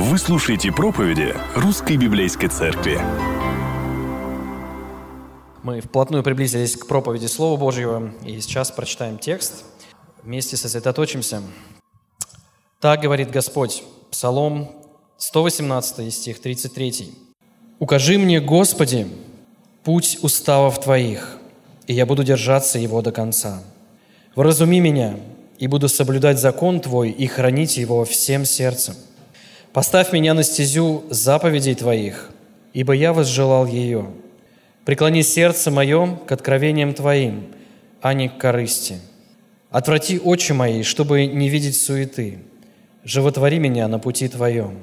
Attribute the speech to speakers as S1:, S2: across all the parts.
S1: Вы слушаете проповеди Русской Библейской Церкви.
S2: Мы вплотную приблизились к проповеди Слова Божьего, и сейчас прочитаем текст. Вместе сосредоточимся. Так говорит Господь, Псалом 118 стих 33. «Укажи мне, Господи, путь уставов Твоих, и я буду держаться его до конца. Вразуми меня, и буду соблюдать закон Твой и хранить его всем сердцем. Поставь меня на стезю заповедей Твоих, ибо я возжелал ее. Преклони сердце мое к откровениям Твоим, а не к корысти. Отврати очи мои, чтобы не видеть суеты. Животвори меня на пути Твоем.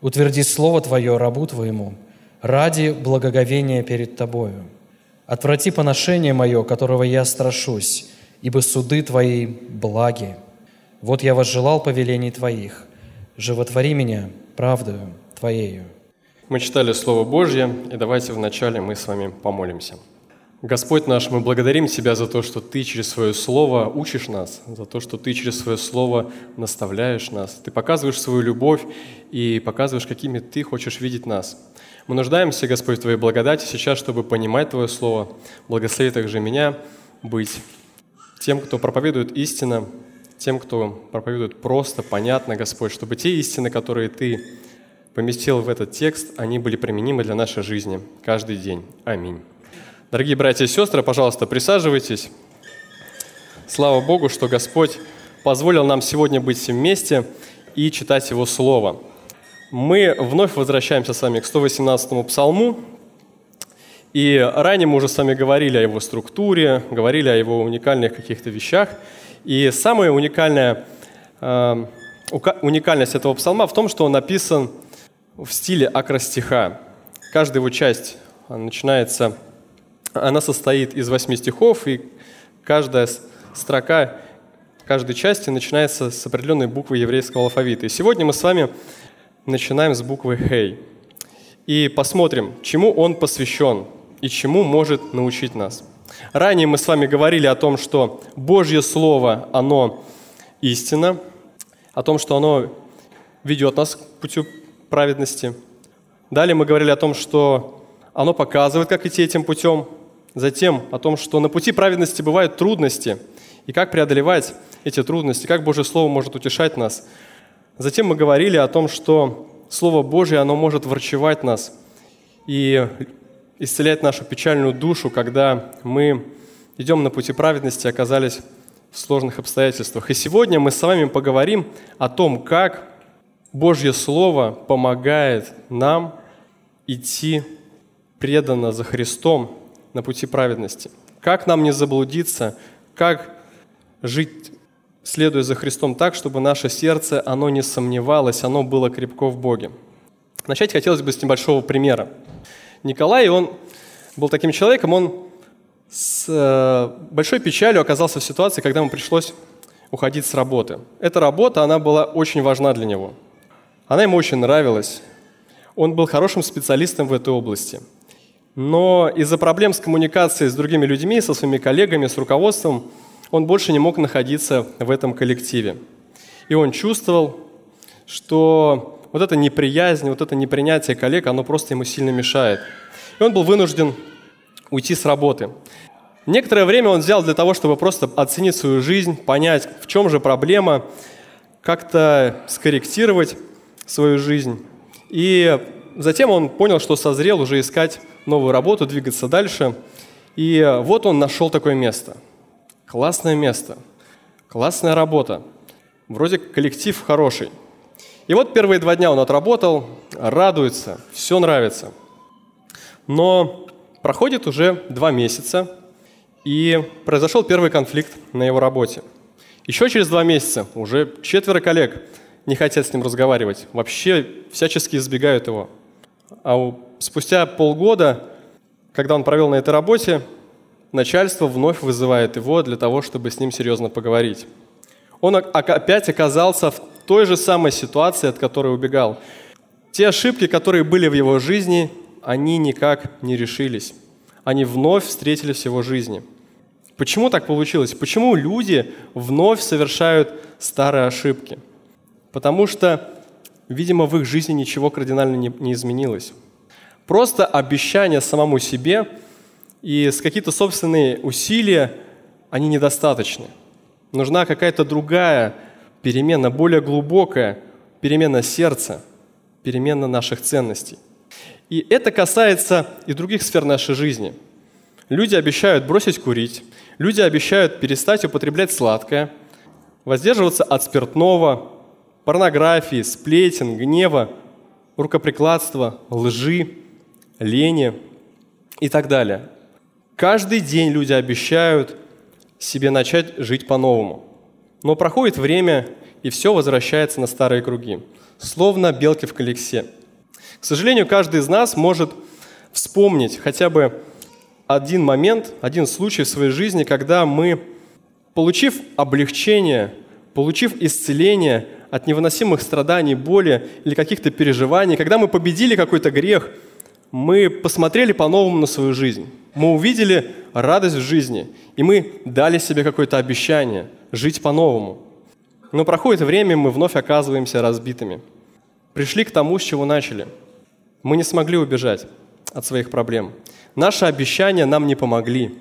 S2: Утверди Слово Твое рабу Твоему ради благоговения перед Тобою. Отврати поношение мое, которого я страшусь, ибо суды Твои благи. Вот я возжелал повелений Твоих – животвори меня правдою Твоею».
S3: Мы читали Слово Божье, и давайте вначале мы с вами помолимся. Господь наш, мы благодарим Тебя за то, что Ты через Свое Слово учишь нас, за то, что Ты через Свое Слово наставляешь нас. Ты показываешь свою любовь и показываешь, какими Ты хочешь видеть нас. Мы нуждаемся, Господь, в Твоей благодати сейчас, чтобы понимать Твое Слово. Благослови также меня быть тем, кто проповедует истину, тем, кто проповедует просто, понятно, Господь, чтобы те истины, которые Ты поместил в этот текст, они были применимы для нашей жизни каждый день. Аминь. Дорогие братья и сестры, пожалуйста, присаживайтесь. Слава Богу, что Господь позволил нам сегодня быть вместе и читать Его Слово. Мы вновь возвращаемся с вами к 118-му псалму, и ранее мы уже с вами говорили о его структуре, говорили о его уникальных каких-то вещах – и самая уникальная, э, уникальность этого псалма в том, что он написан в стиле акростиха. Каждая его часть начинается, она состоит из восьми стихов, и каждая строка каждой части начинается с определенной буквы еврейского алфавита. И сегодня мы с вами начинаем с буквы «Хей». И посмотрим, чему он посвящен и чему может научить нас – Ранее мы с вами говорили о том, что Божье Слово, оно истина, о том, что оно ведет нас к путю праведности. Далее мы говорили о том, что оно показывает, как идти этим путем. Затем о том, что на пути праведности бывают трудности, и как преодолевать эти трудности, как Божье Слово может утешать нас. Затем мы говорили о том, что Слово Божье, оно может врачевать нас и исцелять нашу печальную душу, когда мы идем на пути праведности, оказались в сложных обстоятельствах. И сегодня мы с вами поговорим о том, как Божье Слово помогает нам идти преданно за Христом на пути праведности. Как нам не заблудиться, как жить, следуя за Христом так, чтобы наше сердце, оно не сомневалось, оно было крепко в Боге. Начать хотелось бы с небольшого примера – Николай, он был таким человеком, он с э, большой печалью оказался в ситуации, когда ему пришлось уходить с работы. Эта работа, она была очень важна для него. Она ему очень нравилась. Он был хорошим специалистом в этой области. Но из-за проблем с коммуникацией с другими людьми, со своими коллегами, с руководством, он больше не мог находиться в этом коллективе. И он чувствовал, что вот эта неприязнь, вот это непринятие коллег, оно просто ему сильно мешает. И он был вынужден уйти с работы. Некоторое время он взял для того, чтобы просто оценить свою жизнь, понять, в чем же проблема, как-то скорректировать свою жизнь. И затем он понял, что созрел уже искать новую работу, двигаться дальше. И вот он нашел такое место. Классное место, классная работа. Вроде коллектив хороший – и вот первые два дня он отработал, радуется, все нравится. Но проходит уже два месяца, и произошел первый конфликт на его работе. Еще через два месяца уже четверо коллег не хотят с ним разговаривать, вообще всячески избегают его. А спустя полгода, когда он провел на этой работе, начальство вновь вызывает его для того, чтобы с ним серьезно поговорить. Он опять оказался в той же самой ситуации, от которой убегал. Те ошибки, которые были в его жизни, они никак не решились. Они вновь встретились в его жизни. Почему так получилось? Почему люди вновь совершают старые ошибки? Потому что видимо, в их жизни ничего кардинально не, не изменилось. Просто обещания самому себе и с какие-то собственные усилия, они недостаточны. Нужна какая-то другая перемена, более глубокая перемена сердца, перемена наших ценностей. И это касается и других сфер нашей жизни. Люди обещают бросить курить, люди обещают перестать употреблять сладкое, воздерживаться от спиртного, порнографии, сплетен, гнева, рукоприкладства, лжи, лени и так далее. Каждый день люди обещают себе начать жить по-новому. Но проходит время, и все возвращается на старые круги, словно белки в колесе. К сожалению, каждый из нас может вспомнить хотя бы один момент, один случай в своей жизни, когда мы, получив облегчение, получив исцеление от невыносимых страданий, боли или каких-то переживаний, когда мы победили какой-то грех, мы посмотрели по-новому на свою жизнь. Мы увидели радость в жизни, и мы дали себе какое-то обещание жить по-новому. Но проходит время, мы вновь оказываемся разбитыми. Пришли к тому, с чего начали. Мы не смогли убежать от своих проблем. Наши обещания нам не помогли.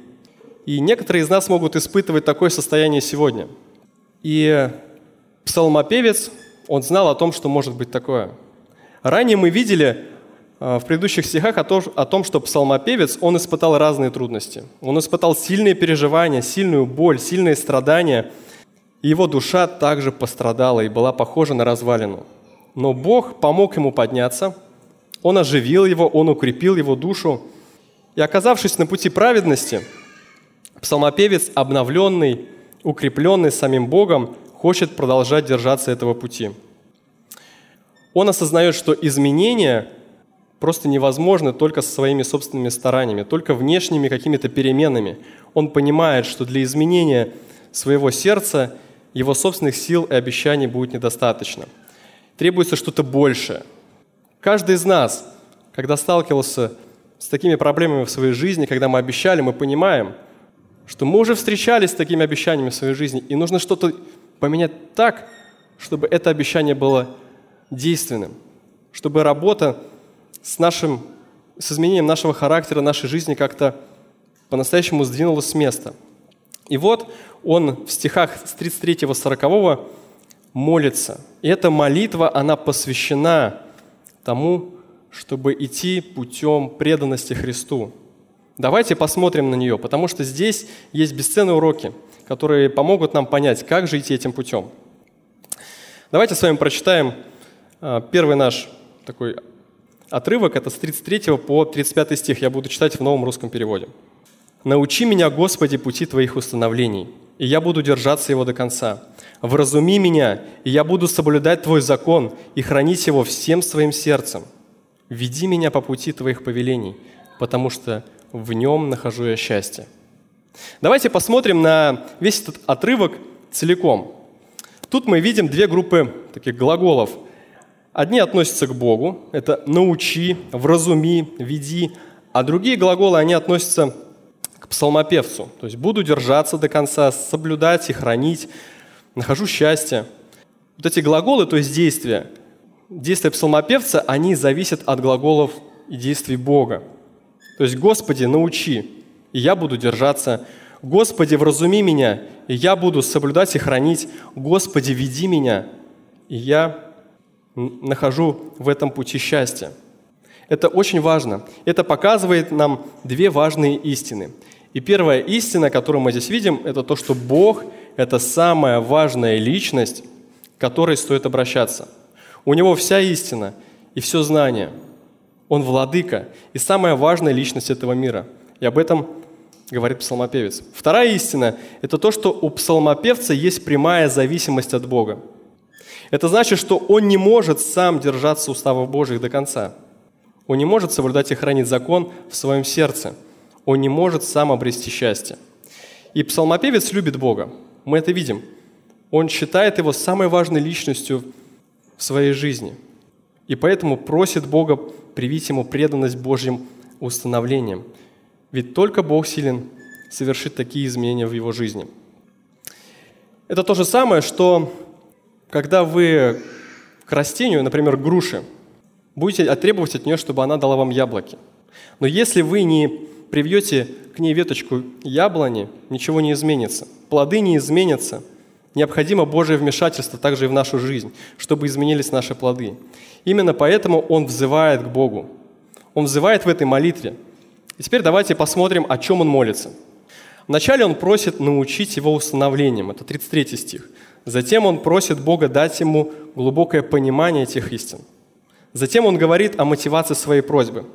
S3: И некоторые из нас могут испытывать такое состояние сегодня. И псалмопевец, он знал о том, что может быть такое. Ранее мы видели в предыдущих стихах о том, что псалмопевец, он испытал разные трудности. Он испытал сильные переживания, сильную боль, сильные страдания. Его душа также пострадала и была похожа на развалину. Но Бог помог ему подняться, Он оживил его, Он укрепил его душу. И оказавшись на пути праведности, псалмопевец, обновленный, укрепленный самим Богом, хочет продолжать держаться этого пути. Он осознает, что изменения просто невозможны только со своими собственными стараниями, только внешними какими-то переменами. Он понимает, что для изменения своего сердца его собственных сил и обещаний будет недостаточно. Требуется что-то большее. Каждый из нас, когда сталкивался с такими проблемами в своей жизни, когда мы обещали, мы понимаем, что мы уже встречались с такими обещаниями в своей жизни, и нужно что-то поменять так, чтобы это обещание было действенным, чтобы работа с, нашим, с изменением нашего характера, нашей жизни как-то по-настоящему сдвинулась с места. И вот он в стихах с 33-40 молится. И эта молитва, она посвящена тому, чтобы идти путем преданности Христу. Давайте посмотрим на нее, потому что здесь есть бесценные уроки – которые помогут нам понять, как же идти этим путем. Давайте с вами прочитаем а, первый наш такой отрывок, это с 33 по 35 стих, я буду читать в новом русском переводе. «Научи меня, Господи, пути Твоих установлений, и я буду держаться его до конца. Вразуми меня, и я буду соблюдать Твой закон и хранить его всем своим сердцем. Веди меня по пути Твоих повелений, потому что в нем нахожу я счастье». Давайте посмотрим на весь этот отрывок целиком. Тут мы видим две группы таких глаголов. Одни относятся к Богу, это «научи», «вразуми», «веди», а другие глаголы, они относятся к псалмопевцу, то есть «буду держаться до конца, соблюдать и хранить, нахожу счастье». Вот эти глаголы, то есть действия, действия псалмопевца, они зависят от глаголов и действий Бога. То есть «Господи, научи», и я буду держаться. Господи, вразуми меня, и я буду соблюдать и хранить. Господи, веди меня, и я нахожу в этом пути счастье. Это очень важно. Это показывает нам две важные истины. И первая истина, которую мы здесь видим, это то, что Бог – это самая важная личность, к которой стоит обращаться. У Него вся истина и все знание. Он владыка и самая важная личность этого мира. И об этом говорит псалмопевец. Вторая истина – это то, что у псалмопевца есть прямая зависимость от Бога. Это значит, что он не может сам держаться уставов Божьих до конца. Он не может соблюдать и хранить закон в своем сердце. Он не может сам обрести счастье. И псалмопевец любит Бога. Мы это видим. Он считает его самой важной личностью в своей жизни. И поэтому просит Бога привить ему преданность Божьим установлениям. Ведь только Бог силен совершить такие изменения в его жизни. Это то же самое, что когда вы к растению, например, груши, будете требовать от нее, чтобы она дала вам яблоки. Но если вы не привьете к ней веточку яблони, ничего не изменится. Плоды не изменятся. Необходимо Божье вмешательство также и в нашу жизнь, чтобы изменились наши плоды. Именно поэтому Он взывает к Богу. Он взывает в этой молитве. И теперь давайте посмотрим, о чем Он молится. Вначале Он просит научить Его установлением. Это 33 стих. Затем Он просит Бога дать Ему глубокое понимание этих истин. Затем Он говорит о мотивации своей просьбы.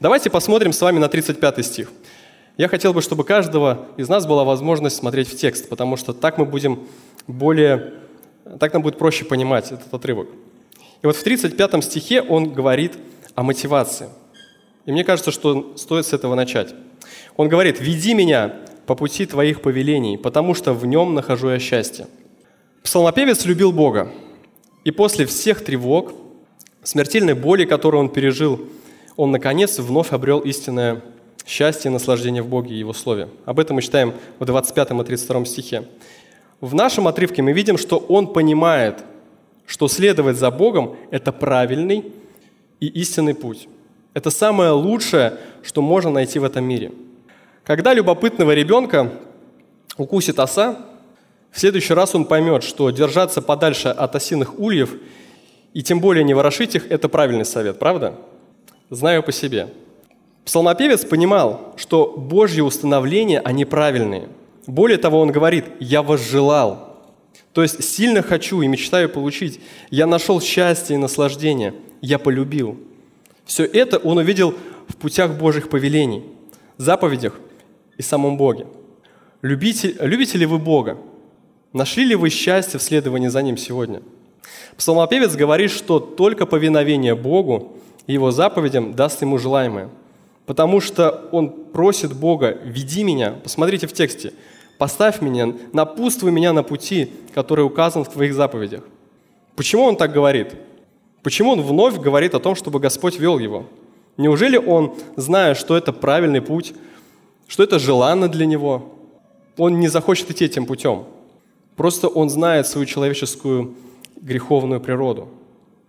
S3: Давайте посмотрим с вами на 35 стих. Я хотел бы, чтобы каждого из нас была возможность смотреть в текст, потому что так мы будем более, так нам будет проще понимать этот отрывок. И вот в 35 стихе он говорит о мотивации. И мне кажется, что стоит с этого начать. Он говорит, «Веди меня по пути твоих повелений, потому что в нем нахожу я счастье». Псалмопевец любил Бога, и после всех тревог, смертельной боли, которую он пережил, он, наконец, вновь обрел истинное счастье и наслаждение в Боге и Его Слове. Об этом мы читаем в 25 и 32 стихе. В нашем отрывке мы видим, что он понимает, что следовать за Богом – это правильный и истинный путь. Это самое лучшее, что можно найти в этом мире. Когда любопытного ребенка укусит оса, в следующий раз он поймет, что держаться подальше от осиных ульев и тем более не ворошить их – это правильный совет, правда? Знаю по себе – Псалмопевец понимал, что Божьи установления, они правильные. Более того, он говорит, «Я возжелал». То есть сильно хочу и мечтаю получить. Я нашел счастье и наслаждение. Я полюбил. Все это он увидел в путях Божьих повелений, заповедях и самом Боге. Любите, любите ли вы Бога? Нашли ли вы счастье в следовании за Ним сегодня? Псалмопевец говорит, что только повиновение Богу и Его заповедям даст ему желаемое – потому что он просит Бога, веди меня, посмотрите в тексте, поставь меня, напутствуй меня на пути, который указан в твоих заповедях. Почему он так говорит? Почему он вновь говорит о том, чтобы Господь вел его? Неужели он, зная, что это правильный путь, что это желанно для него, он не захочет идти этим путем? Просто он знает свою человеческую греховную природу,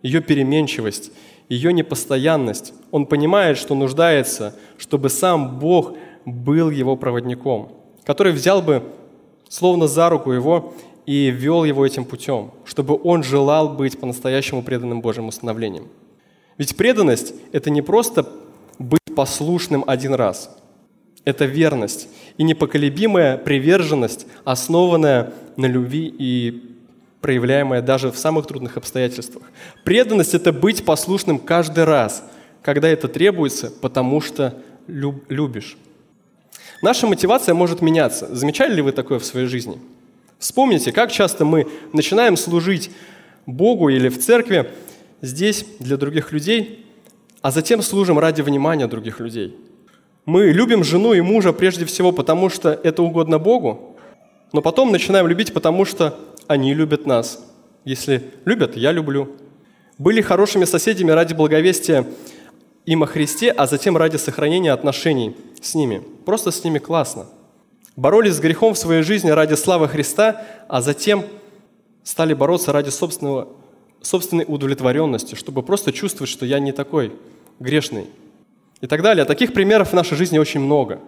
S3: ее переменчивость, ее непостоянность. Он понимает, что нуждается, чтобы сам Бог был его проводником, который взял бы словно за руку его и вел его этим путем, чтобы он желал быть по-настоящему преданным Божьим установлением. Ведь преданность – это не просто быть послушным один раз. Это верность и непоколебимая приверженность, основанная на любви и проявляемая даже в самых трудных обстоятельствах. Преданность – это быть послушным каждый раз, когда это требуется, потому что любишь. Наша мотивация может меняться. Замечали ли вы такое в своей жизни? Вспомните, как часто мы начинаем служить Богу или в церкви здесь для других людей, а затем служим ради внимания других людей. Мы любим жену и мужа прежде всего потому, что это угодно Богу, но потом начинаем любить, потому что они любят нас. Если любят, я люблю. Были хорошими соседями ради благовестия им о Христе, а затем ради сохранения отношений с ними. Просто с ними классно. Боролись с грехом в своей жизни ради славы Христа, а затем стали бороться ради собственного, собственной удовлетворенности, чтобы просто чувствовать, что я не такой грешный. И так далее. Таких примеров в нашей жизни очень много.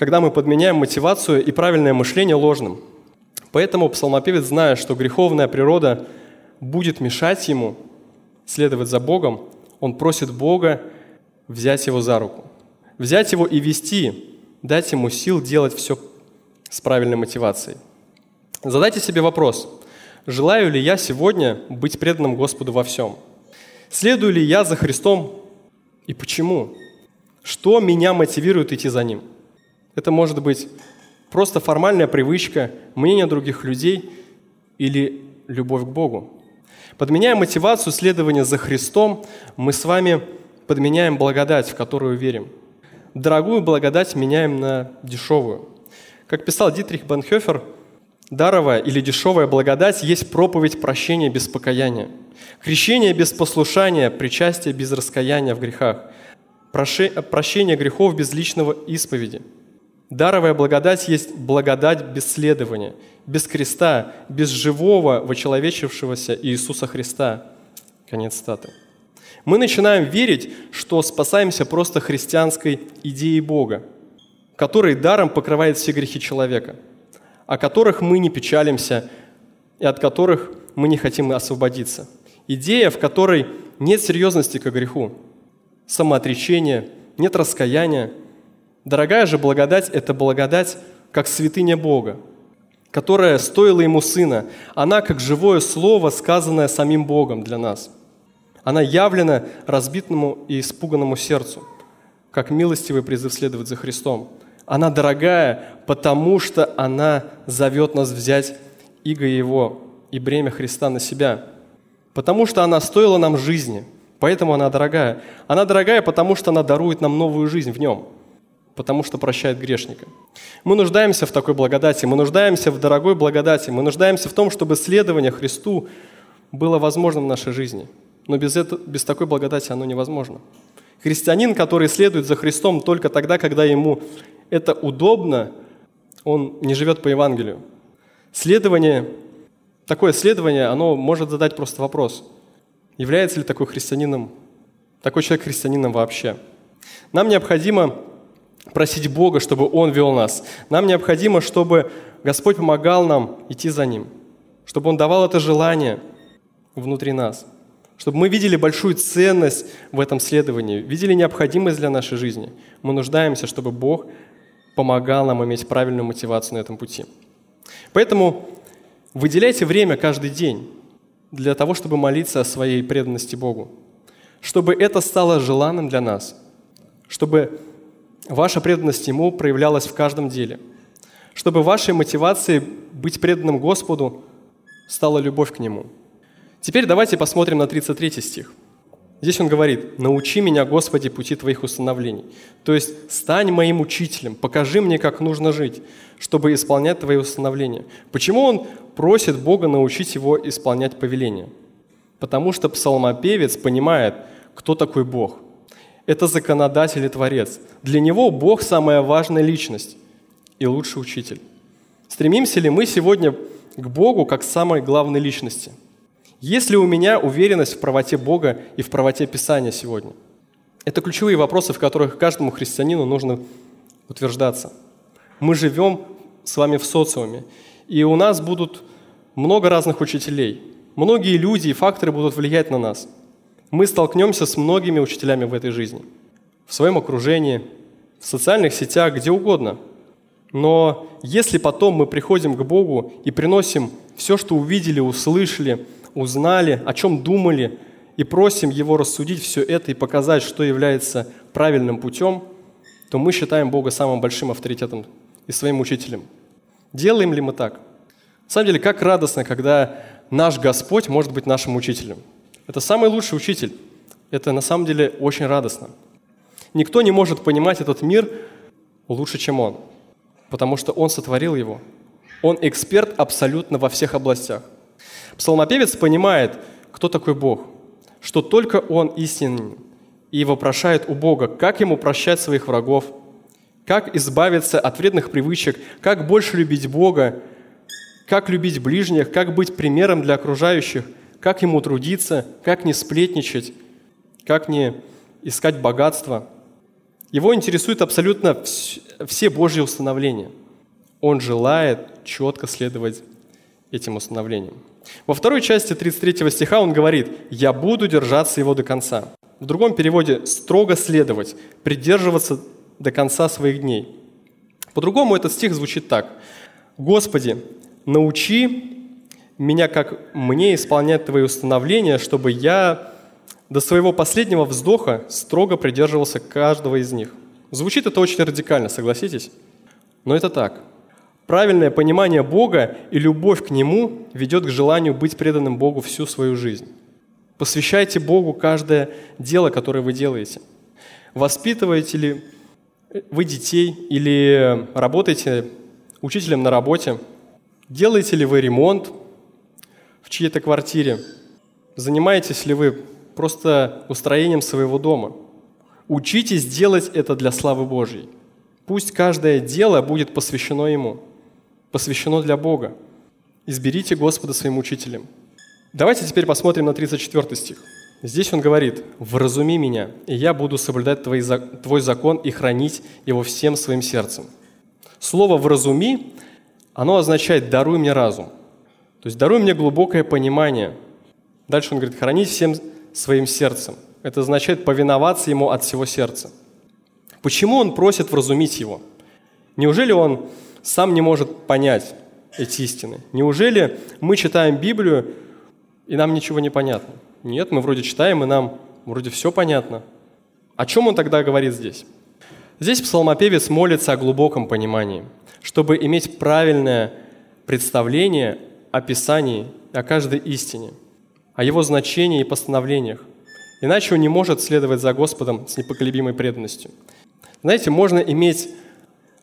S3: Когда мы подменяем мотивацию и правильное мышление ложным – Поэтому псалмопевец, зная, что греховная природа будет мешать ему следовать за Богом, он просит Бога взять его за руку, взять его и вести, дать ему сил делать все с правильной мотивацией. Задайте себе вопрос, желаю ли я сегодня быть преданным Господу во всем? Следую ли я за Христом и почему? Что меня мотивирует идти за Ним? Это может быть просто формальная привычка, мнение других людей или любовь к Богу. Подменяя мотивацию следования за Христом, мы с вами подменяем благодать, в которую верим. Дорогую благодать меняем на дешевую. Как писал Дитрих Бенхёфер, даровая или дешевая благодать есть проповедь прощения без покаяния, крещение без послушания, причастие без раскаяния в грехах, прощение грехов без личного исповеди – Даровая благодать есть благодать без следования, без креста, без живого, вочеловечившегося Иисуса Христа. Конец статы. Мы начинаем верить, что спасаемся просто христианской идеей Бога, который даром покрывает все грехи человека, о которых мы не печалимся и от которых мы не хотим освободиться. Идея, в которой нет серьезности к греху, самоотречения, нет раскаяния. Дорогая же благодать – это благодать как святыня Бога, которая стоила ему сына. Она как живое слово, сказанное самим Богом для нас. Она явлена разбитному и испуганному сердцу, как милостивый призыв следовать за Христом. Она дорогая, потому что она зовет нас взять иго Его и бремя Христа на себя. Потому что она стоила нам жизни, поэтому она дорогая. Она дорогая, потому что она дарует нам новую жизнь в Нем – потому что прощает грешника. Мы нуждаемся в такой благодати, мы нуждаемся в дорогой благодати, мы нуждаемся в том, чтобы следование Христу было возможным в нашей жизни. Но без, это, без такой благодати оно невозможно. Христианин, который следует за Христом только тогда, когда ему это удобно, он не живет по Евангелию. Следование, такое следование, оно может задать просто вопрос, является ли такой христианином, такой человек христианином вообще. Нам необходимо просить Бога, чтобы Он вел нас. Нам необходимо, чтобы Господь помогал нам идти за Ним, чтобы Он давал это желание внутри нас, чтобы мы видели большую ценность в этом следовании, видели необходимость для нашей жизни. Мы нуждаемся, чтобы Бог помогал нам иметь правильную мотивацию на этом пути. Поэтому выделяйте время каждый день для того, чтобы молиться о своей преданности Богу, чтобы это стало желанным для нас, чтобы ваша преданность Ему проявлялась в каждом деле, чтобы вашей мотивацией быть преданным Господу стала любовь к Нему. Теперь давайте посмотрим на 33 стих. Здесь он говорит, «Научи меня, Господи, пути Твоих установлений». То есть, стань моим учителем, покажи мне, как нужно жить, чтобы исполнять Твои установления. Почему он просит Бога научить его исполнять повеления? Потому что псалмопевец понимает, кто такой Бог – это законодатель и творец. Для него Бог – самая важная личность и лучший учитель. Стремимся ли мы сегодня к Богу как самой главной личности? Есть ли у меня уверенность в правоте Бога и в правоте Писания сегодня? Это ключевые вопросы, в которых каждому христианину нужно утверждаться. Мы живем с вами в социуме, и у нас будут много разных учителей. Многие люди и факторы будут влиять на нас – мы столкнемся с многими учителями в этой жизни, в своем окружении, в социальных сетях, где угодно. Но если потом мы приходим к Богу и приносим все, что увидели, услышали, узнали, о чем думали, и просим Его рассудить все это и показать, что является правильным путем, то мы считаем Бога самым большим авторитетом и своим учителем. Делаем ли мы так? На самом деле, как радостно, когда наш Господь может быть нашим учителем – это самый лучший учитель. Это на самом деле очень радостно. Никто не может понимать этот мир лучше, чем он, потому что он сотворил его. Он эксперт абсолютно во всех областях. Псалмопевец понимает, кто такой Бог, что только Он истинен, и вопрошает у Бога, как ему прощать своих врагов, как избавиться от вредных привычек, как больше любить Бога, как любить ближних, как быть примером для окружающих – как ему трудиться, как не сплетничать, как не искать богатство. Его интересует абсолютно все Божьи установления. Он желает четко следовать этим установлениям. Во второй части 33 стиха он говорит «Я буду держаться его до конца». В другом переводе «строго следовать», «придерживаться до конца своих дней». По-другому этот стих звучит так. «Господи, научи меня, как мне исполнять Твои установления, чтобы я до своего последнего вздоха строго придерживался каждого из них. Звучит это очень радикально, согласитесь? Но это так. Правильное понимание Бога и любовь к Нему ведет к желанию быть преданным Богу всю свою жизнь. Посвящайте Богу каждое дело, которое вы делаете. Воспитываете ли вы детей или работаете учителем на работе? Делаете ли вы ремонт? В чьей-то квартире? Занимаетесь ли вы просто устроением своего дома? Учитесь делать это для славы Божьей. Пусть каждое дело будет посвящено Ему, посвящено для Бога. Изберите Господа своим учителем. Давайте теперь посмотрим на 34 стих. Здесь он говорит, «Вразуми меня, и я буду соблюдать твой, твой закон и хранить его всем своим сердцем». Слово «вразуми» оно означает «даруй мне разум». То есть «даруй мне глубокое понимание». Дальше он говорит «хранить всем своим сердцем». Это означает повиноваться ему от всего сердца. Почему он просит вразумить его? Неужели он сам не может понять эти истины? Неужели мы читаем Библию, и нам ничего не понятно? Нет, мы вроде читаем, и нам вроде все понятно. О чем он тогда говорит здесь? Здесь псалмопевец молится о глубоком понимании, чтобы иметь правильное представление о Писании, о каждой истине, о его значении и постановлениях. Иначе он не может следовать за Господом с непоколебимой преданностью. Знаете, можно иметь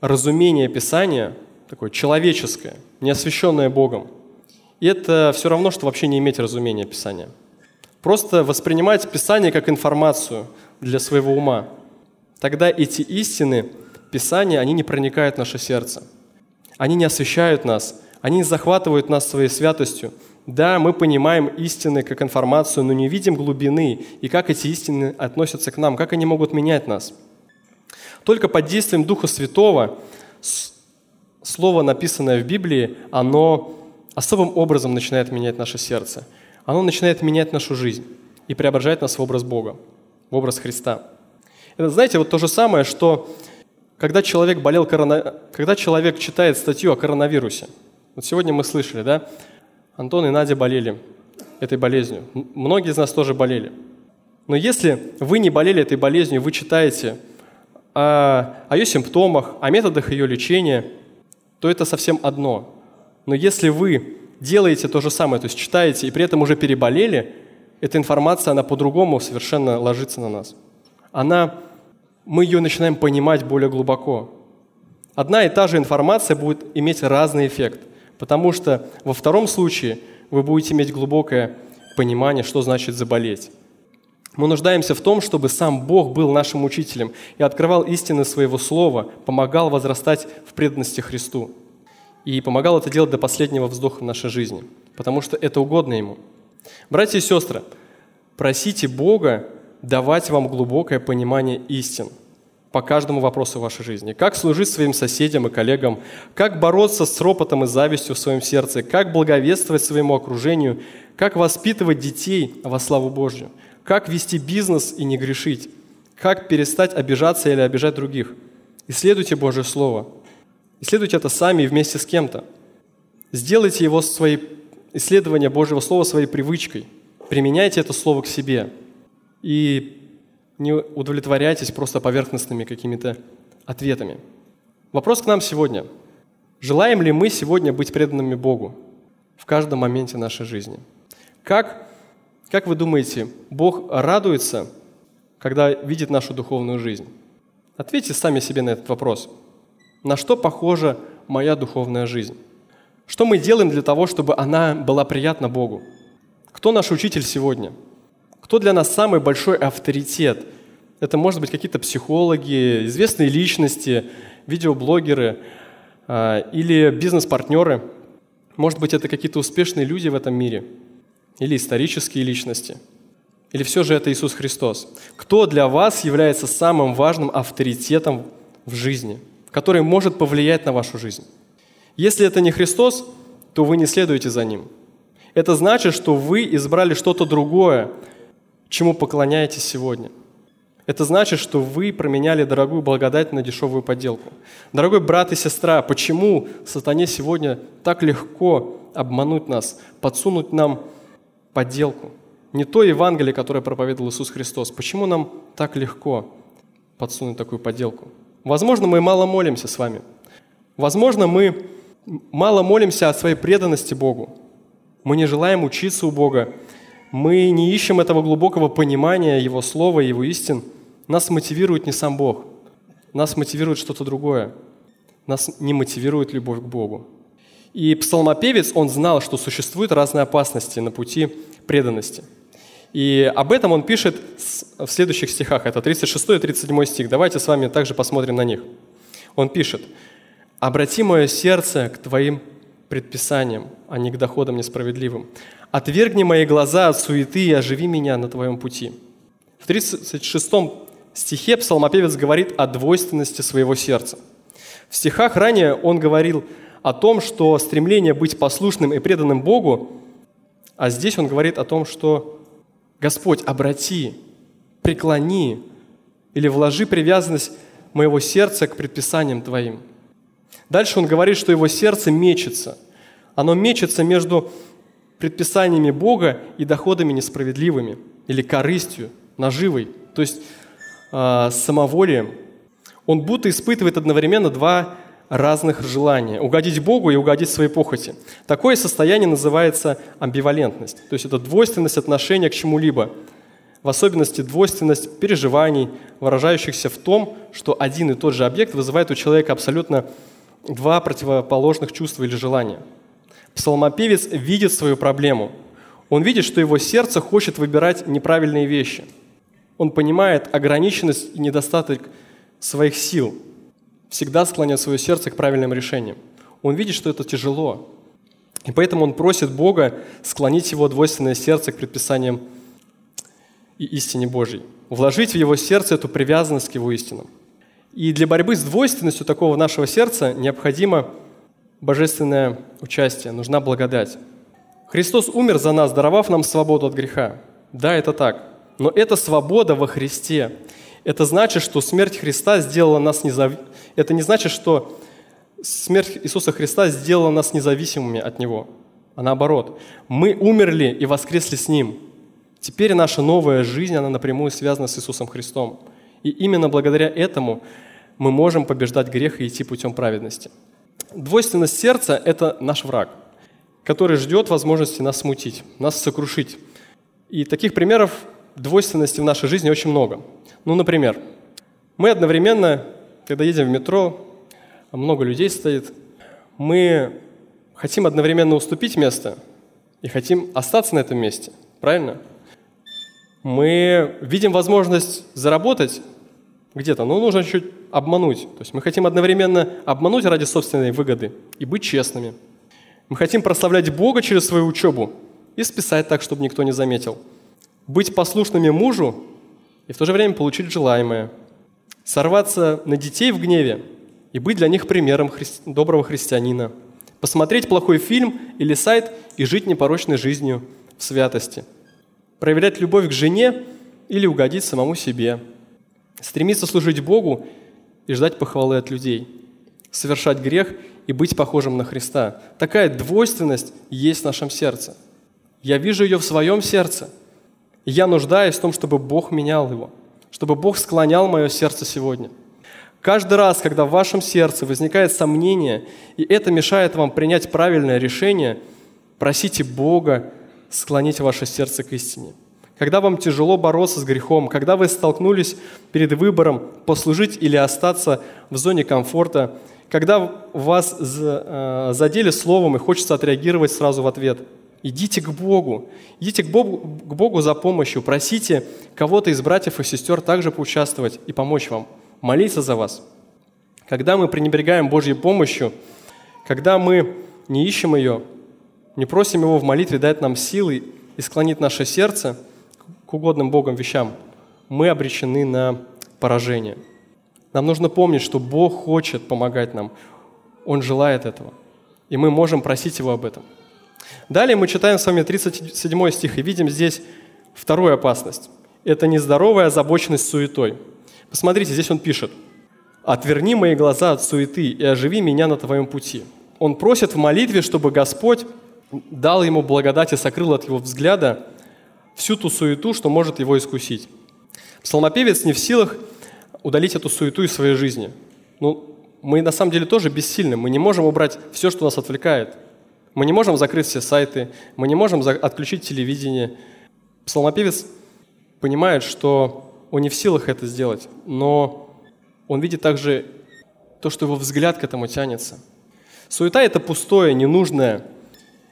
S3: разумение Писания, такое человеческое, не освященное Богом. И это все равно, что вообще не иметь разумения Писания – Просто воспринимать Писание как информацию для своего ума. Тогда эти истины Писания, они не проникают в наше сердце. Они не освещают нас, они захватывают нас своей святостью. Да, мы понимаем истины как информацию, но не видим глубины и как эти истины относятся к нам, как они могут менять нас. Только под действием Духа Святого слово, написанное в Библии, оно особым образом начинает менять наше сердце – оно начинает менять нашу жизнь и преображает нас в образ Бога, в образ Христа. Это, знаете, вот то же самое, что когда человек болел корона... когда человек читает статью о коронавирусе, вот сегодня мы слышали, да, Антон и Надя болели этой болезнью. Многие из нас тоже болели. Но если вы не болели этой болезнью, вы читаете о, о ее симптомах, о методах ее лечения, то это совсем одно. Но если вы делаете то же самое, то есть читаете и при этом уже переболели, эта информация, она по-другому совершенно ложится на нас. Она, мы ее начинаем понимать более глубоко. Одна и та же информация будет иметь разный эффект, потому что во втором случае вы будете иметь глубокое понимание, что значит заболеть. Мы нуждаемся в том, чтобы сам Бог был нашим учителем и открывал истины своего слова, помогал возрастать в преданности Христу и помогал это делать до последнего вздоха в нашей жизни, потому что это угодно Ему. Братья и сестры, просите Бога давать вам глубокое понимание истин по каждому вопросу вашей жизни. Как служить своим соседям и коллегам, как бороться с ропотом и завистью в своем сердце, как благовествовать своему окружению, как воспитывать детей во славу Божью, как вести бизнес и не грешить, как перестать обижаться или обижать других. Исследуйте Божье Слово – Исследуйте это сами и вместе с кем-то. Сделайте его своей исследование Божьего Слова своей привычкой. Применяйте это Слово к себе. И не удовлетворяйтесь просто поверхностными какими-то ответами. Вопрос к нам сегодня. Желаем ли мы сегодня быть преданными Богу в каждом моменте нашей жизни? Как, как вы думаете, Бог радуется, когда видит нашу духовную жизнь? Ответьте сами себе на этот вопрос – на что похожа моя духовная жизнь? Что мы делаем для того, чтобы она была приятна Богу? Кто наш учитель сегодня? Кто для нас самый большой авторитет? Это может быть какие-то психологи, известные личности, видеоблогеры э, или бизнес-партнеры. Может быть, это какие-то успешные люди в этом мире или исторические личности. Или все же это Иисус Христос? Кто для вас является самым важным авторитетом в жизни – который может повлиять на вашу жизнь. Если это не Христос, то вы не следуете за Ним. Это значит, что вы избрали что-то другое, чему поклоняетесь сегодня. Это значит, что вы променяли дорогую благодать на дешевую подделку. Дорогой брат и сестра, почему сатане сегодня так легко обмануть нас, подсунуть нам подделку? Не то Евангелие, которое проповедовал Иисус Христос. Почему нам так легко подсунуть такую подделку? Возможно, мы мало молимся с вами. Возможно, мы мало молимся о своей преданности Богу. Мы не желаем учиться у Бога. Мы не ищем этого глубокого понимания Его Слова, Его истин. Нас мотивирует не сам Бог. Нас мотивирует что-то другое. Нас не мотивирует любовь к Богу. И псалмопевец, он знал, что существуют разные опасности на пути преданности – и об этом он пишет в следующих стихах. Это 36 и 37 стих. Давайте с вами также посмотрим на них. Он пишет, «Обрати мое сердце к твоим предписаниям, а не к доходам несправедливым. «Отвергни мои глаза от суеты и оживи меня на твоем пути». В 36 стихе псалмопевец говорит о двойственности своего сердца. В стихах ранее он говорил о том, что стремление быть послушным и преданным Богу, а здесь он говорит о том, что «Господь, обрати, преклони или вложи привязанность моего сердца к предписаниям Твоим». Дальше он говорит, что его сердце мечется. Оно мечется между предписаниями Бога и доходами несправедливыми или корыстью, наживой, то есть э, самоволием. Он будто испытывает одновременно два разных желания – угодить Богу и угодить своей похоти. Такое состояние называется амбивалентность, то есть это двойственность отношения к чему-либо, в особенности двойственность переживаний, выражающихся в том, что один и тот же объект вызывает у человека абсолютно два противоположных чувства или желания. Псалмопевец видит свою проблему. Он видит, что его сердце хочет выбирать неправильные вещи. Он понимает ограниченность и недостаток своих сил, всегда склоняет свое сердце к правильным решениям. Он видит, что это тяжело. И поэтому он просит Бога склонить его двойственное сердце к предписаниям и истине Божьей, вложить в его сердце эту привязанность к его истинам. И для борьбы с двойственностью такого нашего сердца необходимо божественное участие, нужна благодать. Христос умер за нас, даровав нам свободу от греха. Да, это так. Но это свобода во Христе. Это значит, что смерть Христа сделала нас независимыми. Это не значит, что смерть Иисуса Христа сделала нас независимыми от Него. А наоборот, мы умерли и воскресли с Ним. Теперь наша новая жизнь, она напрямую связана с Иисусом Христом. И именно благодаря этому мы можем побеждать грех и идти путем праведности. Двойственность сердца – это наш враг, который ждет возможности нас смутить, нас сокрушить. И таких примеров двойственности в нашей жизни очень много. Ну, например, мы одновременно, когда едем в метро, много людей стоит, мы хотим одновременно уступить место и хотим остаться на этом месте, правильно? Мы видим возможность заработать где-то, но нужно чуть обмануть. То есть мы хотим одновременно обмануть ради собственной выгоды и быть честными. Мы хотим прославлять Бога через свою учебу и списать так, чтобы никто не заметил. Быть послушными мужу и в то же время получить желаемое. Сорваться на детей в гневе и быть для них примером хри... доброго христианина. Посмотреть плохой фильм или сайт и жить непорочной жизнью в святости. Проявлять любовь к жене или угодить самому себе – Стремиться служить Богу и ждать похвалы от людей. Совершать грех и быть похожим на Христа. Такая двойственность есть в нашем сердце. Я вижу ее в своем сердце. Я нуждаюсь в том, чтобы Бог менял его, чтобы Бог склонял мое сердце сегодня. Каждый раз, когда в вашем сердце возникает сомнение, и это мешает вам принять правильное решение, просите Бога склонить ваше сердце к истине – когда вам тяжело бороться с грехом, когда вы столкнулись перед выбором послужить или остаться в зоне комфорта, когда вас э, задели словом и хочется отреагировать сразу в ответ, идите к Богу, идите к Богу, к Богу за помощью, просите кого-то из братьев и сестер также поучаствовать и помочь вам, молиться за вас. Когда мы пренебрегаем Божьей помощью, когда мы не ищем ее, не просим Его в молитве дать нам силы и склонить наше сердце – к угодным Богом вещам, мы обречены на поражение. Нам нужно помнить, что Бог хочет помогать нам. Он желает этого. И мы можем просить Его об этом. Далее мы читаем с вами 37 стих и видим здесь вторую опасность. Это нездоровая озабоченность суетой. Посмотрите, здесь он пишет. «Отверни мои глаза от суеты и оживи меня на твоем пути». Он просит в молитве, чтобы Господь дал ему благодать и сокрыл от его взгляда всю ту суету, что может его искусить. Псалмопевец не в силах удалить эту суету из своей жизни. Ну, мы на самом деле тоже бессильны. Мы не можем убрать все, что нас отвлекает. Мы не можем закрыть все сайты, мы не можем отключить телевидение. Псалмопевец понимает, что он не в силах это сделать, но он видит также то, что его взгляд к этому тянется. Суета – это пустое, ненужное,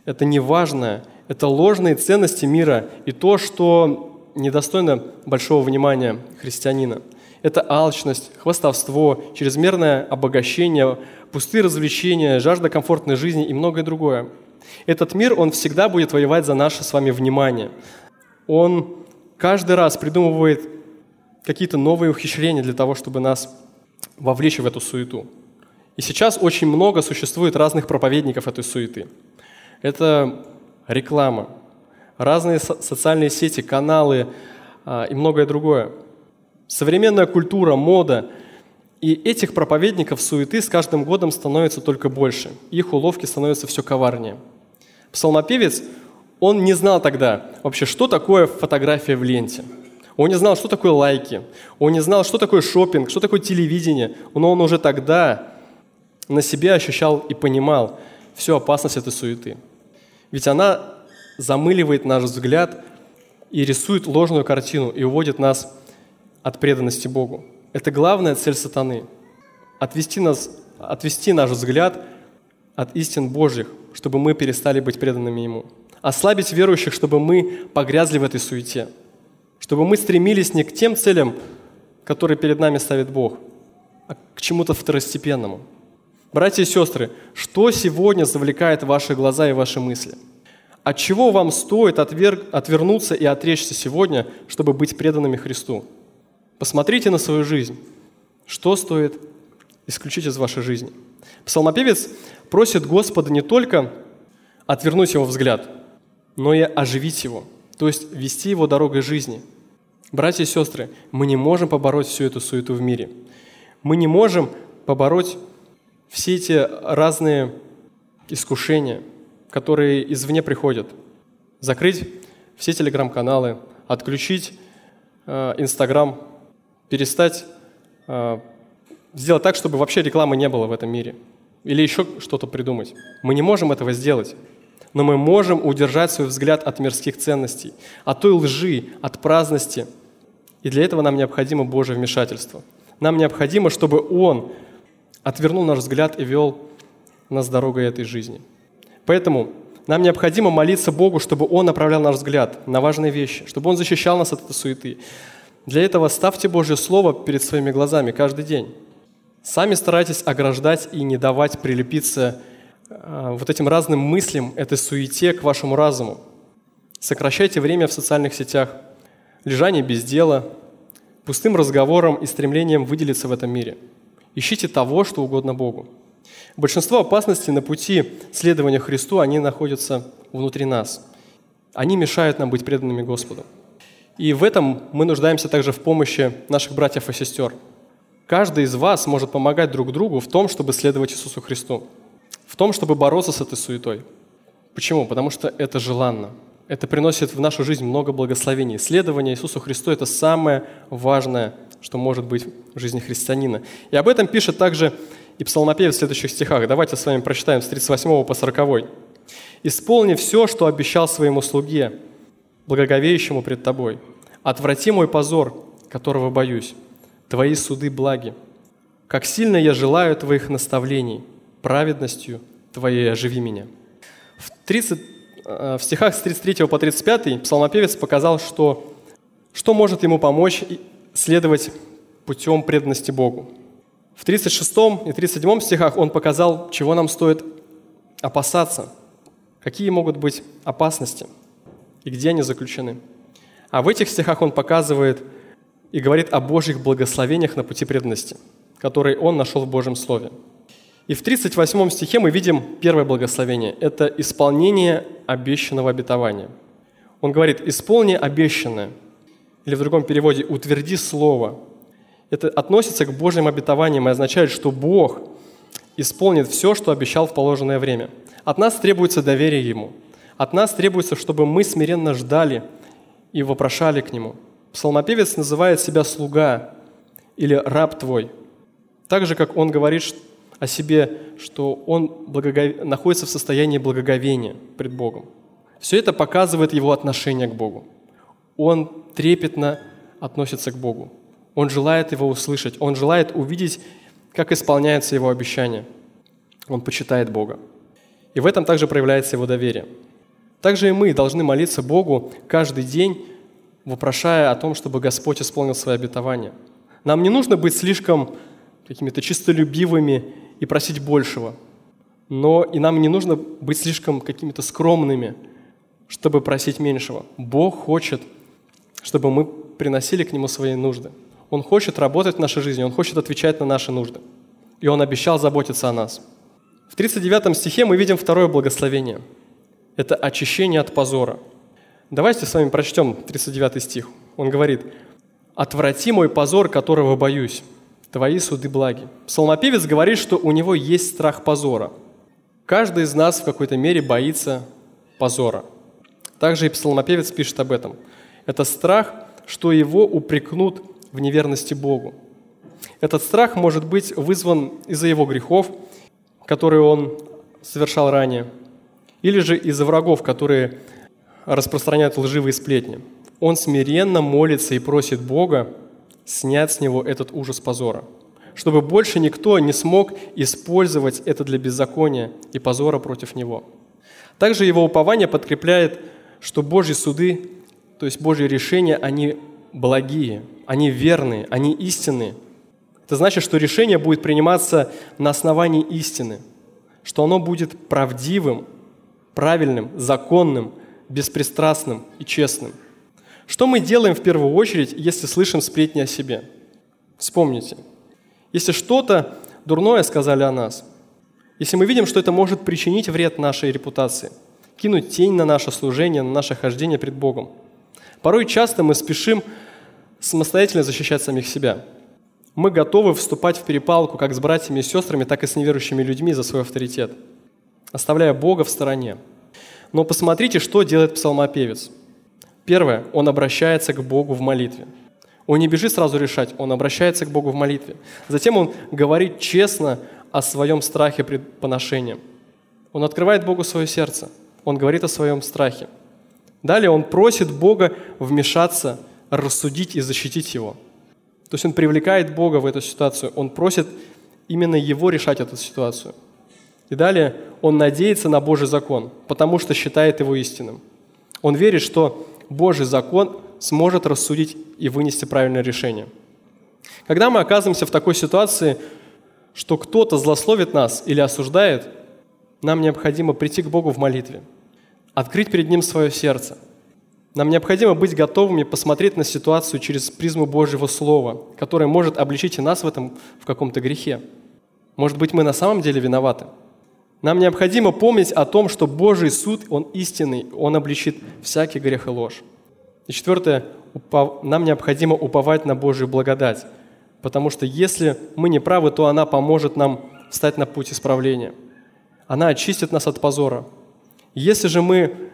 S3: это неважное – это ложные ценности мира и то, что недостойно большого внимания христианина. Это алчность, хвастовство, чрезмерное обогащение, пустые развлечения, жажда комфортной жизни и многое другое. Этот мир, он всегда будет воевать за наше с вами внимание. Он каждый раз придумывает какие-то новые ухищрения для того, чтобы нас вовлечь в эту суету. И сейчас очень много существует разных проповедников этой суеты. Это реклама, разные социальные сети, каналы а, и многое другое. Современная культура, мода. И этих проповедников суеты с каждым годом становится только больше. Их уловки становятся все коварнее. Псалмопевец, он не знал тогда вообще, что такое фотография в ленте. Он не знал, что такое лайки. Он не знал, что такое шопинг, что такое телевидение. Но он уже тогда на себе ощущал и понимал всю опасность этой суеты. Ведь она замыливает наш взгляд и рисует ложную картину и уводит нас от преданности Богу. Это главная цель сатаны – отвести, нас, отвести наш взгляд от истин Божьих, чтобы мы перестали быть преданными Ему. Ослабить верующих, чтобы мы погрязли в этой суете. Чтобы мы стремились не к тем целям, которые перед нами ставит Бог, а к чему-то второстепенному. Братья и сестры, что сегодня завлекает ваши глаза и ваши мысли – от чего вам стоит отвер... отвернуться и отречься сегодня, чтобы быть преданными Христу? Посмотрите на свою жизнь. Что стоит исключить из вашей жизни? Псалмопевец просит Господа не только отвернуть его взгляд, но и оживить его, то есть вести его дорогой жизни. Братья и сестры, мы не можем побороть всю эту суету в мире. Мы не можем побороть все эти разные искушения – которые извне приходят. Закрыть все телеграм-каналы, отключить э, Инстаграм, перестать э, сделать так, чтобы вообще рекламы не было в этом мире. Или еще что-то придумать. Мы не можем этого сделать. Но мы можем удержать свой взгляд от мирских ценностей, от той лжи, от праздности. И для этого нам необходимо Божье вмешательство. Нам необходимо, чтобы Он отвернул наш взгляд и вел нас дорогой этой жизни – Поэтому нам необходимо молиться Богу, чтобы Он направлял наш взгляд на важные вещи, чтобы Он защищал нас от этой суеты. Для этого ставьте Божье Слово перед своими глазами каждый день. Сами старайтесь ограждать и не давать прилепиться э, вот этим разным мыслям, этой суете к вашему разуму. Сокращайте время в социальных сетях, лежание без дела, пустым разговором и стремлением выделиться в этом мире. Ищите того, что угодно Богу. Большинство опасностей на пути следования Христу, они находятся внутри нас. Они мешают нам быть преданными Господу. И в этом мы нуждаемся также в помощи наших братьев и сестер. Каждый из вас может помогать друг другу в том, чтобы следовать Иисусу Христу, в том, чтобы бороться с этой суетой. Почему? Потому что это желанно. Это приносит в нашу жизнь много благословений. Следование Иисусу Христу – это самое важное, что может быть в жизни христианина. И об этом пишет также и псалмопевец в следующих стихах. Давайте с вами прочитаем с 38 по 40. «Исполни все, что обещал своему слуге, благоговеющему пред тобой. Отврати мой позор, которого боюсь. Твои суды благи. Как сильно я желаю твоих наставлений, праведностью твоей оживи меня». В, 30, э, в стихах с 33 по 35 псалмопевец показал, что, что может ему помочь следовать путем преданности Богу. В 36 и 37 стихах он показал, чего нам стоит опасаться, какие могут быть опасности и где они заключены. А в этих стихах он показывает и говорит о Божьих благословениях на пути преданности, которые он нашел в Божьем Слове. И в 38 стихе мы видим первое благословение – это исполнение обещанного обетования. Он говорит «исполни обещанное», или в другом переводе «утверди слово», это относится к Божьим обетованиям и означает, что Бог исполнит все, что обещал в положенное время. От нас требуется доверие Ему. От нас требуется, чтобы мы смиренно ждали и вопрошали к Нему. Псалмопевец называет себя слуга или раб твой. Так же, как он говорит о себе, что он благогов... находится в состоянии благоговения пред Богом. Все это показывает его отношение к Богу. Он трепетно относится к Богу. Он желает его услышать, он желает увидеть, как исполняется его обещание. Он почитает Бога. И в этом также проявляется его доверие. Также и мы должны молиться Богу каждый день, вопрошая о том, чтобы Господь исполнил свои обетования. Нам не нужно быть слишком какими-то чистолюбивыми и просить большего. Но и нам не нужно быть слишком какими-то скромными, чтобы просить меньшего. Бог хочет, чтобы мы приносили к Нему свои нужды. Он хочет работать в нашей жизни, Он хочет отвечать на наши нужды. И Он обещал заботиться о нас. В 39 стихе мы видим второе благословение. Это очищение от позора. Давайте с вами прочтем 39 стих. Он говорит, «Отврати мой позор, которого боюсь, твои суды благи». Псалмопевец говорит, что у него есть страх позора. Каждый из нас в какой-то мере боится позора. Также и псалмопевец пишет об этом. Это страх, что его упрекнут в неверности Богу. Этот страх может быть вызван из-за его грехов, которые он совершал ранее, или же из-за врагов, которые распространяют лживые сплетни. Он смиренно молится и просит Бога снять с него этот ужас позора, чтобы больше никто не смог использовать это для беззакония и позора против него. Также его упование подкрепляет, что Божьи суды, то есть Божьи решения, они благие, они верные, они истинные. Это значит, что решение будет приниматься на основании истины, что оно будет правдивым, правильным, законным, беспристрастным и честным. Что мы делаем в первую очередь, если слышим сплетни о себе? Вспомните. Если что-то дурное сказали о нас, если мы видим, что это может причинить вред нашей репутации, кинуть тень на наше служение, на наше хождение пред Богом, порой часто мы спешим самостоятельно защищать самих себя. Мы готовы вступать в перепалку как с братьями и сестрами, так и с неверующими людьми за свой авторитет, оставляя Бога в стороне. Но посмотрите, что делает псалмопевец. Первое, он обращается к Богу в молитве. Он не бежит сразу решать, он обращается к Богу в молитве. Затем он говорит честно о своем страхе пред поношением. Он открывает Богу свое сердце, он говорит о своем страхе. Далее он просит Бога вмешаться рассудить и защитить его. То есть он привлекает Бога в эту ситуацию, он просит именно его решать эту ситуацию. И далее он надеется на Божий закон, потому что считает его истинным. Он верит, что Божий закон сможет рассудить и вынести правильное решение. Когда мы оказываемся в такой ситуации, что кто-то злословит нас или осуждает, нам необходимо прийти к Богу в молитве, открыть перед Ним свое сердце – нам необходимо быть готовыми посмотреть на ситуацию через призму Божьего Слова, которое может обличить и нас в этом в каком-то грехе. Может быть, мы на самом деле виноваты. Нам необходимо помнить о том, что Божий суд, Он истинный, Он обличит всякий грех и ложь. И четвертое, нам необходимо уповать на Божью благодать, потому что если мы не правы, то она поможет нам встать на путь исправления. Она очистит нас от позора. Если же мы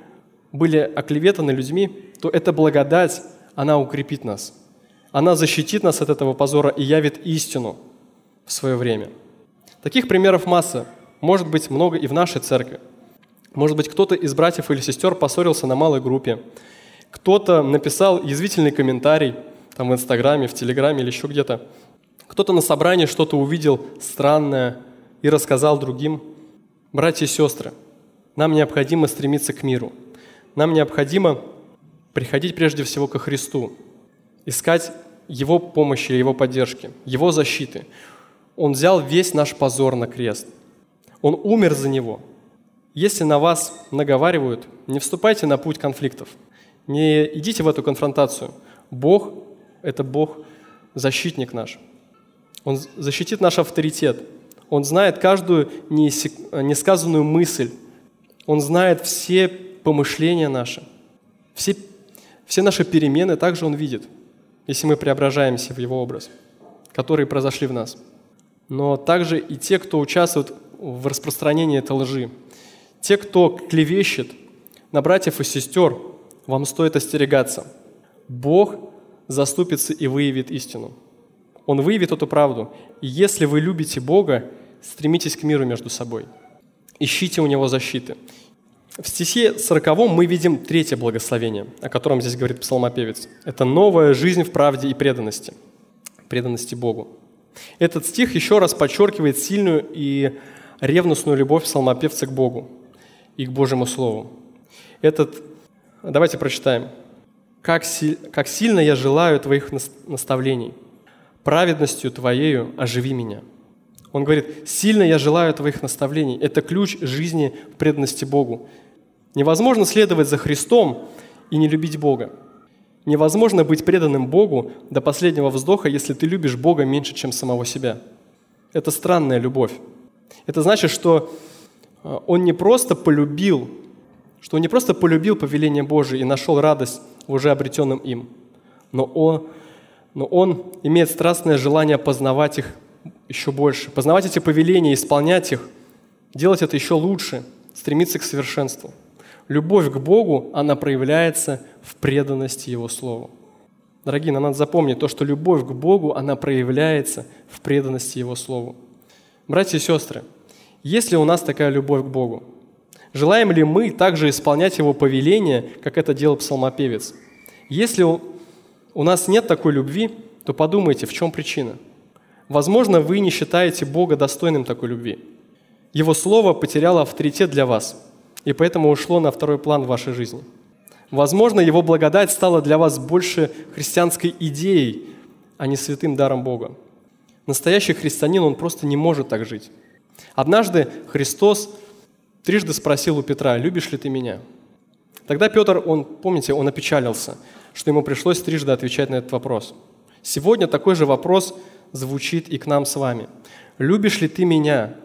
S3: были оклеветаны людьми, то эта благодать, она укрепит нас. Она защитит нас от этого позора и явит истину в свое время. Таких примеров масса. Может быть, много и в нашей церкви. Может быть, кто-то из братьев или сестер поссорился на малой группе. Кто-то написал язвительный комментарий там в Инстаграме, в Телеграме или еще где-то. Кто-то на собрании что-то увидел странное и рассказал другим. Братья и сестры, нам необходимо стремиться к миру – нам необходимо приходить прежде всего ко Христу, искать Его помощи, Его поддержки, Его защиты. Он взял весь наш позор на крест. Он умер за него. Если на вас наговаривают, не вступайте на путь конфликтов. Не идите в эту конфронтацию. Бог – это Бог, защитник наш. Он защитит наш авторитет. Он знает каждую несказанную мысль. Он знает все помышления наши, все, все наши перемены также Он видит, если мы преображаемся в Его образ, которые произошли в нас. Но также и те, кто участвует в распространении этой лжи, те, кто клевещет на братьев и сестер, вам стоит остерегаться. Бог заступится и выявит истину. Он выявит эту правду. И если вы любите Бога, стремитесь к миру между собой. Ищите у Него защиты. В стихе 40 мы видим третье благословение, о котором здесь говорит псалмопевец. Это новая жизнь в правде и преданности, преданности Богу. Этот стих еще раз подчеркивает сильную и ревностную любовь псалмопевца к Богу и к Божьему Слову. Этот, давайте прочитаем. «Как, си, как сильно я желаю Твоих наставлений! праведностью Твоею оживи меня». Он говорит, «Сильно я желаю Твоих наставлений». Это ключ жизни в преданности Богу. Невозможно следовать за Христом и не любить Бога. Невозможно быть преданным Богу до последнего вздоха, если ты любишь Бога меньше, чем самого себя. Это странная любовь. Это значит, что э, он не просто полюбил, что он не просто полюбил повеление Божие и нашел радость в уже обретенном им, но он, но он имеет страстное желание познавать их еще больше, познавать эти повеления, исполнять их, делать это еще лучше, стремиться к совершенству. Любовь к Богу, она проявляется в преданности Его Слову. Дорогие, нам надо запомнить то, что любовь к Богу, она проявляется в преданности Его Слову. Братья и сестры, есть ли у нас такая любовь к Богу? Желаем ли мы также исполнять Его повеление, как это делал псалмопевец? Если у нас нет такой любви, то подумайте, в чем причина. Возможно, вы не считаете Бога достойным такой любви. Его Слово потеряло авторитет для вас – и поэтому ушло на второй план в вашей жизни. Возможно, Его благодать стала для вас больше христианской идеей, а не святым даром Бога. Настоящий христианин, он просто не может так жить. Однажды Христос трижды спросил у Петра, «Любишь ли ты меня?» Тогда Петр, он, помните, он опечалился, что ему пришлось трижды отвечать на этот вопрос. Сегодня такой же вопрос звучит и к нам с вами. «Любишь ли ты меня?»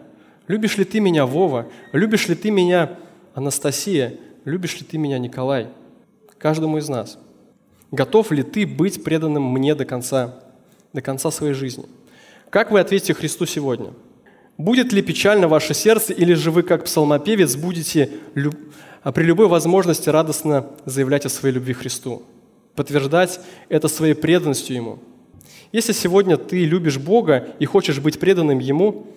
S3: «Любишь ли ты меня, Вова?» «Любишь ли ты меня, Анастасия, любишь ли ты меня, Николай? Каждому из нас. Готов ли ты быть преданным мне до конца, до конца своей жизни? Как вы ответите Христу сегодня? Будет ли печально ваше сердце, или же вы, как псалмопевец, будете люб... а при любой возможности радостно заявлять о своей любви Христу, подтверждать это своей преданностью Ему? Если сегодня ты любишь Бога и хочешь быть преданным Ему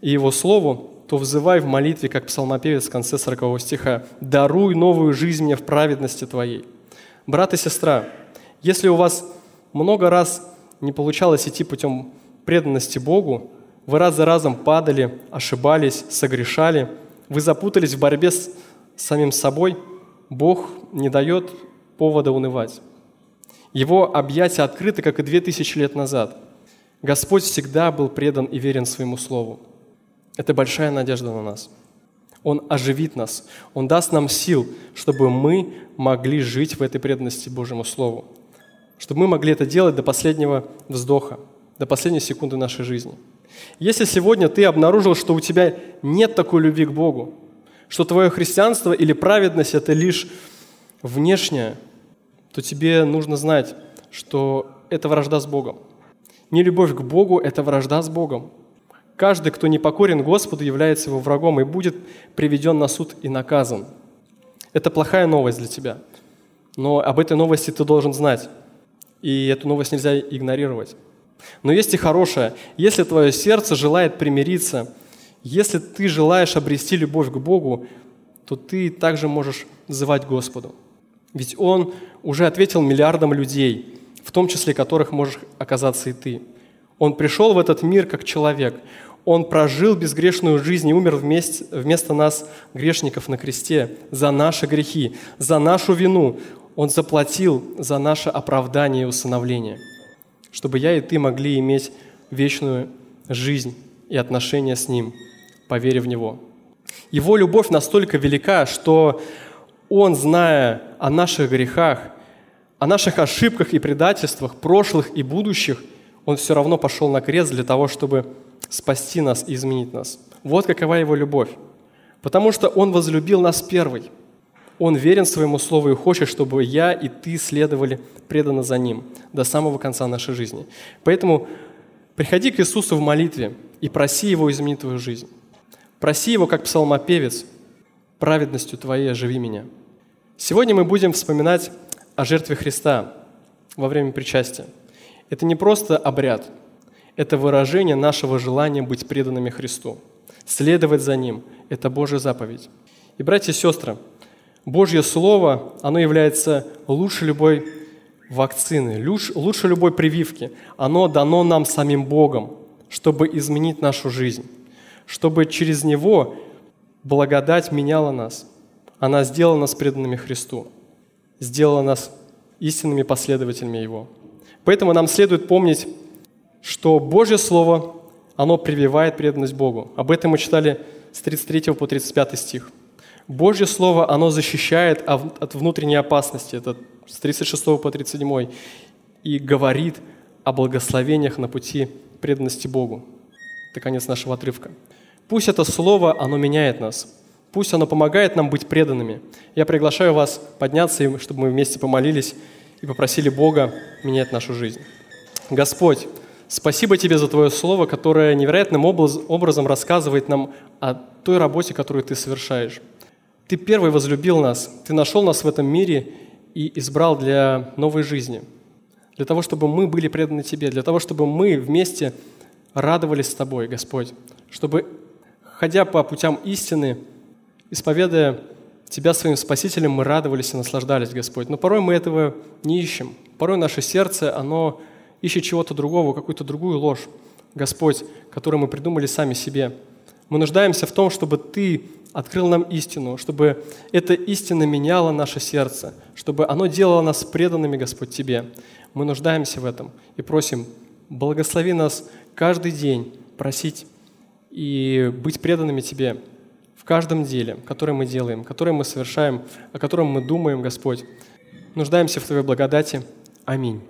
S3: и Его Слову, то взывай в молитве, как псалмопевец в конце 40 стиха, «Даруй новую жизнь мне в праведности Твоей». Брат и сестра, если у вас много раз не получалось идти путем преданности Богу, вы раз за разом падали, ошибались, согрешали, вы запутались в борьбе с самим собой, Бог не дает повода унывать. Его объятия открыты, как и две тысячи лет назад. Господь всегда был предан и верен своему Слову. Это большая надежда на нас. Он оживит нас, Он даст нам сил, чтобы мы могли жить в этой преданности Божьему Слову, чтобы мы могли это делать до последнего вздоха, до последней секунды нашей жизни. Если сегодня ты обнаружил, что у тебя нет такой любви к Богу, что твое христианство или праведность – это лишь внешнее, то тебе нужно знать, что это вражда с Богом. Не любовь к Богу – это вражда с Богом. Каждый, кто не покорен Господу, является его врагом и будет приведен на суд и наказан. Это плохая новость для тебя. Но об этой новости ты должен знать. И эту новость нельзя игнорировать. Но есть и хорошая. Если твое сердце желает примириться, если ты желаешь обрести любовь к Богу, то ты также можешь взывать Господу. Ведь Он уже ответил миллиардам людей, в том числе которых можешь оказаться и ты. Он пришел в этот мир как человек. Он прожил безгрешную жизнь и умер вместе, вместо нас, грешников, на кресте, за наши грехи, за нашу вину. Он заплатил за наше оправдание и усыновление, чтобы я и ты могли иметь вечную жизнь и отношения с Ним, поверив в Него. Его любовь настолько велика, что Он, зная о наших грехах, о наших ошибках и предательствах, прошлых и будущих, Он все равно пошел на крест для того, чтобы спасти нас и изменить нас. Вот какова Его любовь. Потому что Он возлюбил нас первый. Он верен своему слову и хочет, чтобы я и ты следовали преданно за Ним до самого конца нашей жизни. Поэтому приходи к Иисусу в молитве и проси Его изменить твою жизнь. Проси Его, как псалмопевец, праведностью Твоей оживи меня. Сегодня мы будем вспоминать о жертве Христа во время причастия. Это не просто обряд – это выражение нашего желания быть преданными Христу. Следовать за Ним – это Божья заповедь. И, братья и сестры, Божье Слово, оно является лучше любой вакцины, лучше любой прививки. Оно дано нам самим Богом, чтобы изменить нашу жизнь, чтобы через Него благодать меняла нас. Она сделала нас преданными Христу, сделала нас истинными последователями Его. Поэтому нам следует помнить что Божье Слово, оно прививает преданность Богу. Об этом мы читали с 33 по 35 стих. Божье Слово, оно защищает от внутренней опасности. Это с 36 по 37. И говорит о благословениях на пути преданности Богу. Это конец нашего отрывка. Пусть это слово, оно меняет нас. Пусть оно помогает нам быть преданными. Я приглашаю вас подняться, чтобы мы вместе помолились и попросили Бога менять нашу жизнь. Господь, спасибо Тебе за Твое Слово, которое невероятным образом рассказывает нам о той работе, которую Ты совершаешь. Ты первый возлюбил нас, Ты нашел нас в этом мире и избрал для новой жизни, для того, чтобы мы были преданы Тебе, для того, чтобы мы вместе радовались с Тобой, Господь, чтобы, ходя по путям истины, исповедуя Тебя своим Спасителем, мы радовались и наслаждались, Господь. Но порой мы этого не ищем. Порой наше сердце, оно ищет чего-то другого, какую-то другую ложь, Господь, которую мы придумали сами себе. Мы нуждаемся в том, чтобы Ты открыл нам истину, чтобы эта истина меняла наше сердце, чтобы оно делало нас преданными, Господь, Тебе. Мы нуждаемся в этом и просим, благослови нас каждый день просить и быть преданными Тебе каждом деле, которое мы делаем, которое мы совершаем, о котором мы думаем, Господь. Нуждаемся в Твоей благодати. Аминь.